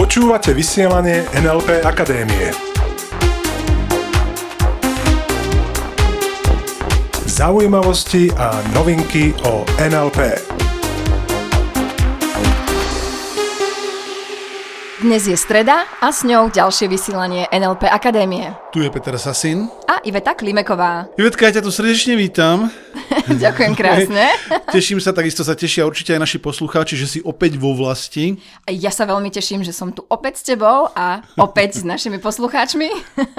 Počúvate vysielanie NLP Akadémie. Zaujímavosti a novinky o NLP. Dnes je streda a s ňou ďalšie vysielanie NLP Akadémie. Tu je Peter Sasin. A Iveta Klimeková. Ivetka, ja ťa tu srdečne vítam. Ďakujem krásne. Teším sa, takisto sa tešia určite aj naši poslucháči, že si opäť vo vlasti. Ja sa veľmi teším, že som tu opäť s tebou a opäť s našimi poslucháčmi.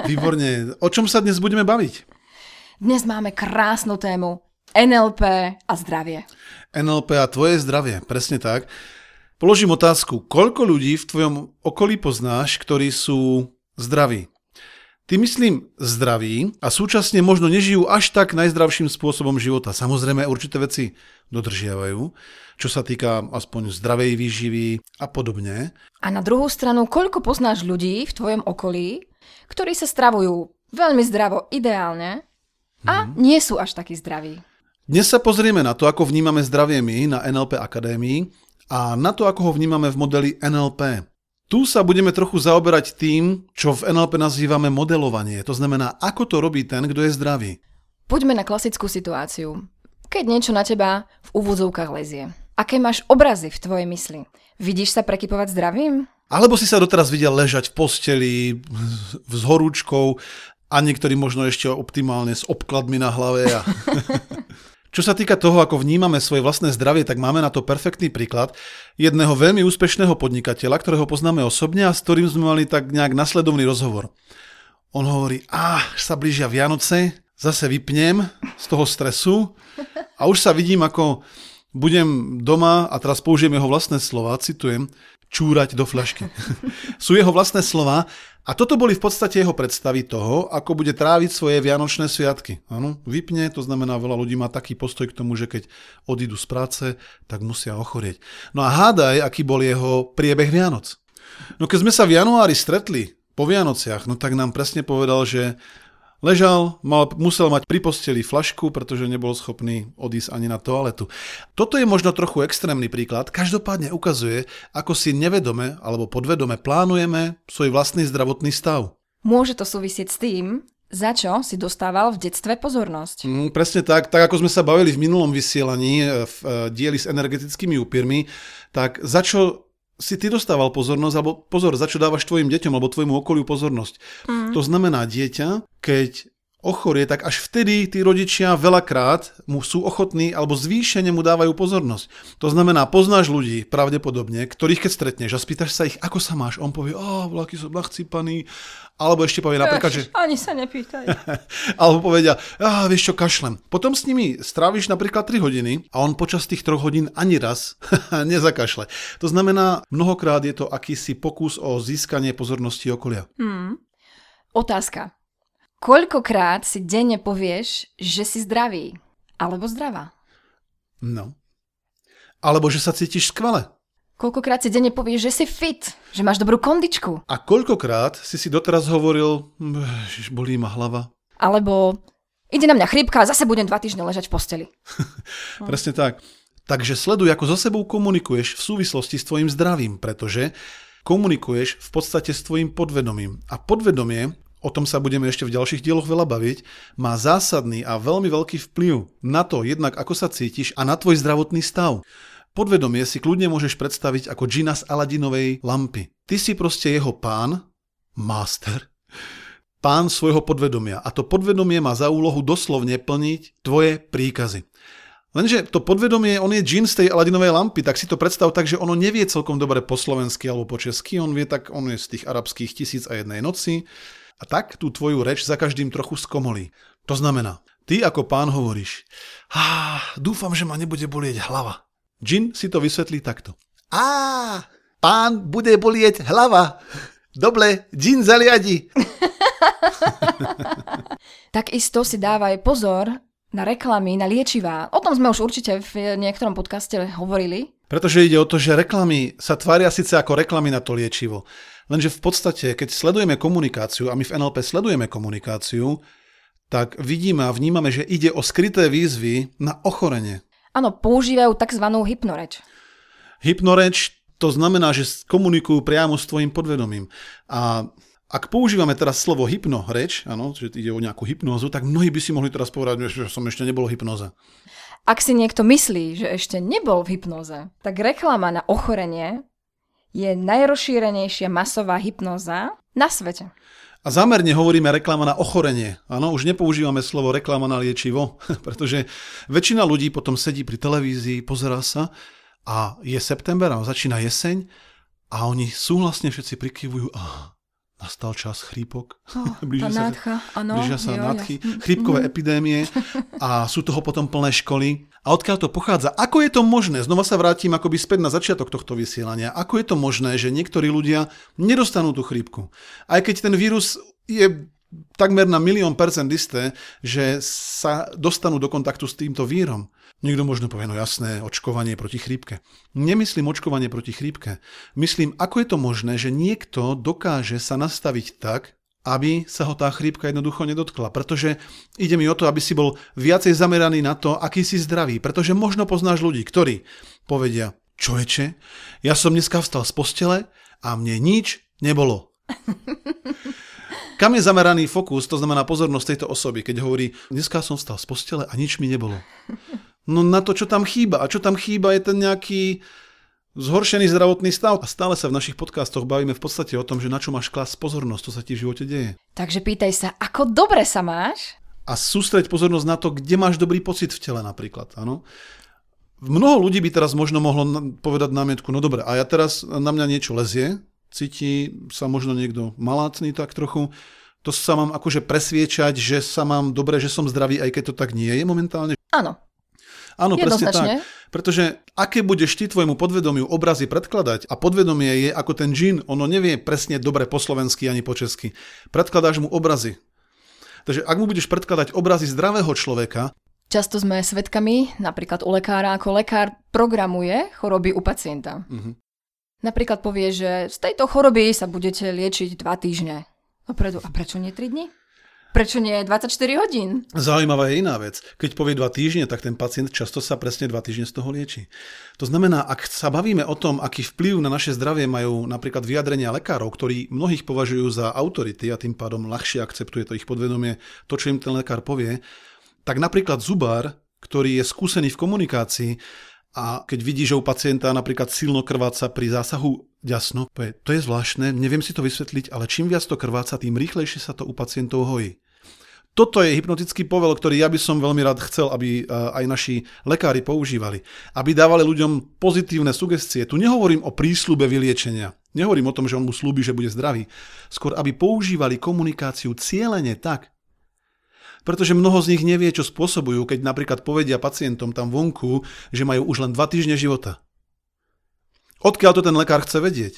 Výborne. O čom sa dnes budeme baviť? Dnes máme krásnu tému. NLP a zdravie. NLP a tvoje zdravie, presne tak. Položím otázku, koľko ľudí v tvojom okolí poznáš, ktorí sú zdraví? Ty myslím zdraví a súčasne možno nežijú až tak najzdravším spôsobom života. Samozrejme určité veci dodržiavajú, čo sa týka aspoň zdravej výživy a podobne. A na druhú stranu, koľko poznáš ľudí v tvojom okolí, ktorí sa stravujú veľmi zdravo, ideálne a mm. nie sú až takí zdraví. Dnes sa pozrieme na to, ako vnímame zdravie my na NLP Akadémii a na to, ako ho vnímame v modeli NLP. Tu sa budeme trochu zaoberať tým, čo v NLP nazývame modelovanie. To znamená, ako to robí ten, kto je zdravý. Poďme na klasickú situáciu. Keď niečo na teba v úvodzovkách lezie. Aké máš obrazy v tvojej mysli? Vidíš sa prekypovať zdravím? Alebo si sa doteraz videl ležať v posteli s horúčkou a niektorí možno ešte optimálne s obkladmi na hlave. A... Čo sa týka toho, ako vnímame svoje vlastné zdravie, tak máme na to perfektný príklad jedného veľmi úspešného podnikateľa, ktorého poznáme osobne a s ktorým sme mali tak nejak nasledovný rozhovor. On hovorí, a sa blížia Vianoce, zase vypnem z toho stresu a už sa vidím, ako budem doma, a teraz použijem jeho vlastné slova, citujem, čúrať do fľašky. Sú jeho vlastné slova a toto boli v podstate jeho predstavy toho, ako bude tráviť svoje vianočné sviatky. Ano, vypne, to znamená, veľa ľudí má taký postoj k tomu, že keď odídu z práce, tak musia ochorieť. No a hádaj, aký bol jeho priebeh Vianoc. No keď sme sa v januári stretli po Vianociach, no tak nám presne povedal, že Ležal, mal, musel mať pri posteli flašku, pretože nebol schopný odísť ani na toaletu. Toto je možno trochu extrémny príklad, každopádne ukazuje, ako si nevedome alebo podvedome plánujeme svoj vlastný zdravotný stav. Môže to súvisieť s tým, za čo si dostával v detstve pozornosť. Mm, presne tak, tak ako sme sa bavili v minulom vysielaní eh, v eh, dieli s energetickými upírmi, tak za čo si ty dostával pozornosť, alebo pozor, za čo dávaš tvojim deťom alebo tvojmu okoliu pozornosť. Mm. To znamená, dieťa, keď ochorie, tak až vtedy tí rodičia veľakrát mu sú ochotní alebo zvýšene mu dávajú pozornosť. To znamená, poznáš ľudí pravdepodobne, ktorých keď stretneš a spýtaš sa ich, ako sa máš, on povie, oh, vlaky som nachcípaný, alebo ešte povie napríklad, že... Ani sa nepýtaj. alebo povedia, ah, vieš čo, kašlem. Potom s nimi stráviš napríklad 3 hodiny a on počas tých 3 hodín ani raz nezakašle. To znamená, mnohokrát je to akýsi pokus o získanie pozornosti okolia. Hmm. Otázka. Koľkokrát si denne povieš, že si zdravý? Alebo zdravá? No. Alebo že sa cítiš skvele. Koľkokrát si denne povieš, že si fit, že máš dobrú kondičku. A koľkokrát si si doteraz hovoril, že bolí ma hlava. Alebo ide na mňa chrípka a zase budem dva týždne ležať v posteli. Presne tak. Takže sleduj, ako so sebou komunikuješ v súvislosti s tvojim zdravím, pretože komunikuješ v podstate s tvojim podvedomím. A podvedomie o tom sa budeme ešte v ďalších dieloch veľa baviť, má zásadný a veľmi veľký vplyv na to jednak, ako sa cítiš a na tvoj zdravotný stav. Podvedomie si kľudne môžeš predstaviť ako džina z Aladinovej lampy. Ty si proste jeho pán, master, pán svojho podvedomia a to podvedomie má za úlohu doslovne plniť tvoje príkazy. Lenže to podvedomie, on je džin z tej Aladinovej lampy, tak si to predstav tak, že ono nevie celkom dobre po slovensky alebo po česky, on vie tak, on je z tých arabských tisíc a jednej noci, a tak tú tvoju reč za každým trochu skomolí. To znamená, ty ako pán hovoríš, ah, dúfam, že ma nebude bolieť hlava. Jin si to vysvetlí takto. Á, pán bude bolieť hlava. Dobre, Jin zaliadi. Takisto si dávaj pozor na reklamy, na liečivá. O tom sme už určite v niektorom podcaste hovorili. Pretože ide o to, že reklamy sa tvária síce ako reklamy na to liečivo, lenže v podstate, keď sledujeme komunikáciu, a my v NLP sledujeme komunikáciu, tak vidíme a vnímame, že ide o skryté výzvy na ochorenie. Áno, používajú tzv. hypnoreč. Hypnoreč to znamená, že komunikujú priamo s tvojim podvedomím. A ak používame teraz slovo hypnoreč, áno, že ide o nejakú hypnózu, tak mnohí by si mohli teraz povedať, že som ešte nebol hypnoza. Ak si niekto myslí, že ešte nebol v hypnoze, tak reklama na ochorenie je najrozšírenejšia masová hypnoza na svete. A zámerne hovoríme reklama na ochorenie. Áno, už nepoužívame slovo reklama na liečivo, pretože väčšina ľudí potom sedí pri televízii, pozerá sa a je september a začína jeseň a oni súhlasne všetci prikyvujú, a nastal čas chrípok, oh, blížia, sa, nádcha, ano, blížia sa jo, nádchy, ja. chrípkové mm. epidémie a sú toho potom plné školy. A odkiaľ to pochádza? Ako je to možné? Znova sa vrátim akoby späť na začiatok tohto vysielania. Ako je to možné, že niektorí ľudia nedostanú tú chrípku? Aj keď ten vírus je takmer na milión percent isté, že sa dostanú do kontaktu s týmto vírom. Niekto možno povie, no jasné, očkovanie proti chrípke. Nemyslím očkovanie proti chrípke. Myslím, ako je to možné, že niekto dokáže sa nastaviť tak, aby sa ho tá chrípka jednoducho nedotkla. Pretože ide mi o to, aby si bol viacej zameraný na to, aký si zdravý. Pretože možno poznáš ľudí, ktorí povedia, čoveče, ja som dneska vstal z postele a mne nič nebolo. Kam je zameraný fokus, to znamená pozornosť tejto osoby, keď hovorí, dneska som vstal z postele a nič mi nebolo. No na to, čo tam chýba. A čo tam chýba, je ten nejaký zhoršený zdravotný stav. A stále sa v našich podcastoch bavíme v podstate o tom, že na čo máš klas pozornosť, to sa ti v živote deje. Takže pýtaj sa, ako dobre sa máš? A sústreď pozornosť na to, kde máš dobrý pocit v tele napríklad. Áno? Mnoho ľudí by teraz možno mohlo povedať námietku, no dobre, a ja teraz na mňa niečo lezie, cíti sa možno niekto malácný tak trochu, to sa mám akože presviečať, že sa mám dobre, že som zdravý, aj keď to tak nie je momentálne? Áno. Áno, presne tak. Pretože aké budeš ty tvojmu podvedomiu obrazy predkladať a podvedomie je ako ten džin, ono nevie presne dobre po slovensky ani po česky. Predkladáš mu obrazy. Takže ak mu budeš predkladať obrazy zdravého človeka, Často sme svedkami, napríklad u lekára, ako lekár programuje choroby u pacienta. Uh-huh. Napríklad povie, že z tejto choroby sa budete liečiť dva týždne. Dopredu. A prečo nie 3 dní? Prečo nie 24 hodín? Zaujímavá je iná vec. Keď povie 2 týždne, tak ten pacient často sa presne 2 týždne z toho lieči. To znamená, ak sa bavíme o tom, aký vplyv na naše zdravie majú napríklad vyjadrenia lekárov, ktorí mnohých považujú za autority a tým pádom ľahšie akceptuje to ich podvedomie, to, čo im ten lekár povie, tak napríklad zubár, ktorý je skúsený v komunikácii, a keď vidí, že u pacienta napríklad silno krváca pri zásahu ďasno, to je zvláštne, neviem si to vysvetliť, ale čím viac to krváca, tým rýchlejšie sa to u pacientov hojí. Toto je hypnotický povel, ktorý ja by som veľmi rád chcel, aby eh, aj naši lekári používali. Aby dávali ľuďom pozitívne sugestie. Tu nehovorím o prísľube vyliečenia. Nehovorím o tom, že on mu slúbi, že bude zdravý. Skôr, aby používali komunikáciu cieľene tak, pretože mnoho z nich nevie, čo spôsobujú, keď napríklad povedia pacientom tam vonku, že majú už len 2 týždne života. Odkiaľ to ten lekár chce vedieť?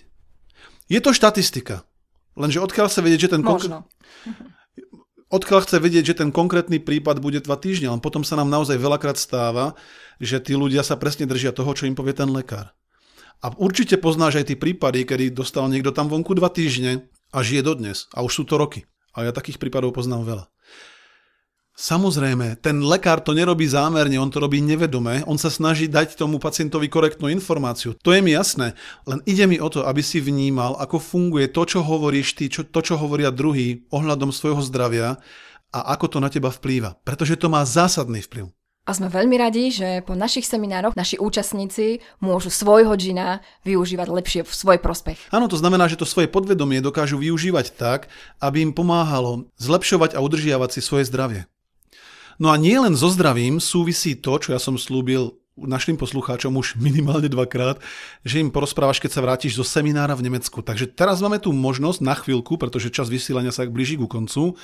Je to štatistika. Lenže odkiaľ chce vedieť, že ten... Možno. Odkiaľ chce vedieť, že ten konkrétny prípad bude dva týždne, len potom sa nám naozaj veľakrát stáva, že tí ľudia sa presne držia toho, čo im povie ten lekár. A určite poznáš aj tie prípady, kedy dostal niekto tam vonku dva týždne a žije dodnes. A už sú to roky. A ja takých prípadov poznám veľa. Samozrejme, ten lekár to nerobí zámerne, on to robí nevedome, on sa snaží dať tomu pacientovi korektnú informáciu. To je mi jasné, len ide mi o to, aby si vnímal, ako funguje to, čo hovoríš ty, čo, to, čo hovoria druhý ohľadom svojho zdravia a ako to na teba vplýva. Pretože to má zásadný vplyv. A sme veľmi radi, že po našich seminároch naši účastníci môžu svojho džina využívať lepšie v svoj prospech. Áno, to znamená, že to svoje podvedomie dokážu využívať tak, aby im pomáhalo zlepšovať a udržiavať si svoje zdravie. No a nie len so zdravím súvisí to, čo ja som slúbil našim poslucháčom už minimálne dvakrát, že im porozprávaš, keď sa vrátiš zo seminára v Nemecku. Takže teraz máme tu možnosť na chvíľku, pretože čas vysielania sa blíži ku koncu,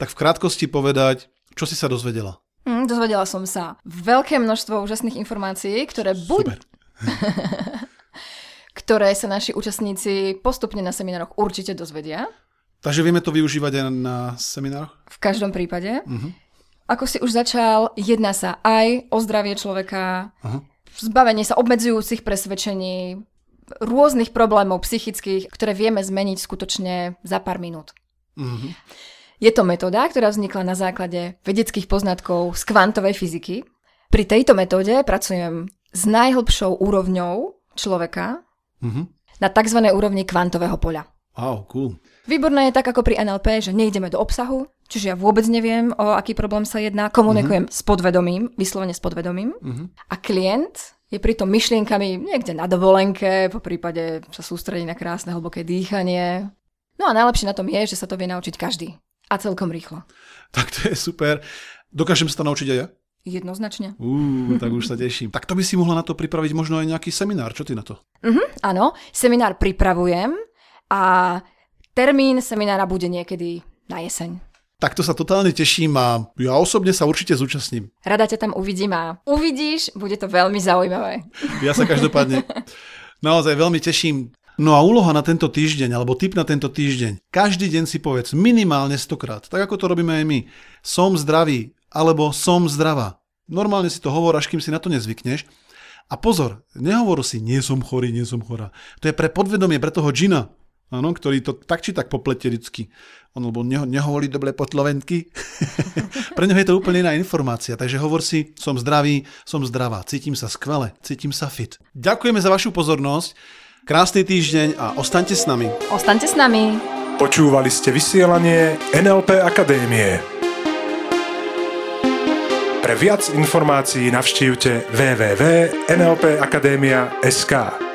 tak v krátkosti povedať, čo si sa dozvedela. Mm, dozvedela som sa veľké množstvo úžasných informácií, ktoré buď... ktoré sa naši účastníci postupne na seminároch určite dozvedia. Takže vieme to využívať aj na seminároch? V každom prípade. Uh-huh. Ako si už začal, jedná sa aj o zdravie človeka, Aha. zbavenie sa obmedzujúcich presvedčení, rôznych problémov psychických, ktoré vieme zmeniť skutočne za pár minút. Uh-huh. Je to metóda, ktorá vznikla na základe vedeckých poznatkov z kvantovej fyziky. Pri tejto metóde pracujem s najhlbšou úrovňou človeka mm-hmm. na tzv. úrovni kvantového poľa. Wow, cool. Výborné je tak ako pri NLP, že nejdeme do obsahu, čiže ja vôbec neviem, o aký problém sa jedná, komunikujem mm-hmm. s podvedomím, vyslovene s podvedomím mm-hmm. a klient je pritom myšlienkami niekde na dovolenke, po prípade sa sústredí na krásne hlboké dýchanie. No a najlepšie na tom je, že sa to vie naučiť každý. A celkom rýchlo. Tak to je super. Dokážem sa to naučiť aj ja? Jednoznačne. Uú, tak už sa teším. Tak to by si mohla na to pripraviť možno aj nejaký seminár. Čo ty na to? Uh-huh, áno, seminár pripravujem a Termín seminára bude niekedy na jeseň. Takto sa totálne teším a ja osobne sa určite zúčastním. Rada ťa tam uvidím a uvidíš, bude to veľmi zaujímavé. Ja sa každopádne naozaj veľmi teším. No a úloha na tento týždeň, alebo tip na tento týždeň. Každý deň si povedz minimálne stokrát, tak ako to robíme aj my. Som zdravý, alebo som zdravá. Normálne si to hovor, až kým si na to nezvykneš. A pozor, nehovor si, nie som chorý, nie som chorá. To je pre podvedomie, pre toho džina, Áno, ktorý to tak či tak poplete vždycky. On, lebo neho, nehovorí dobre potlovenky. Pre neho je to úplne iná informácia. Takže hovor si, som zdravý, som zdravá, cítim sa skvele, cítim sa fit. Ďakujeme za vašu pozornosť, krásny týždeň a ostaňte s nami. Ostaňte s nami. Počúvali ste vysielanie NLP Akadémie. Pre viac informácií navštívte www.nlpakademia.sk.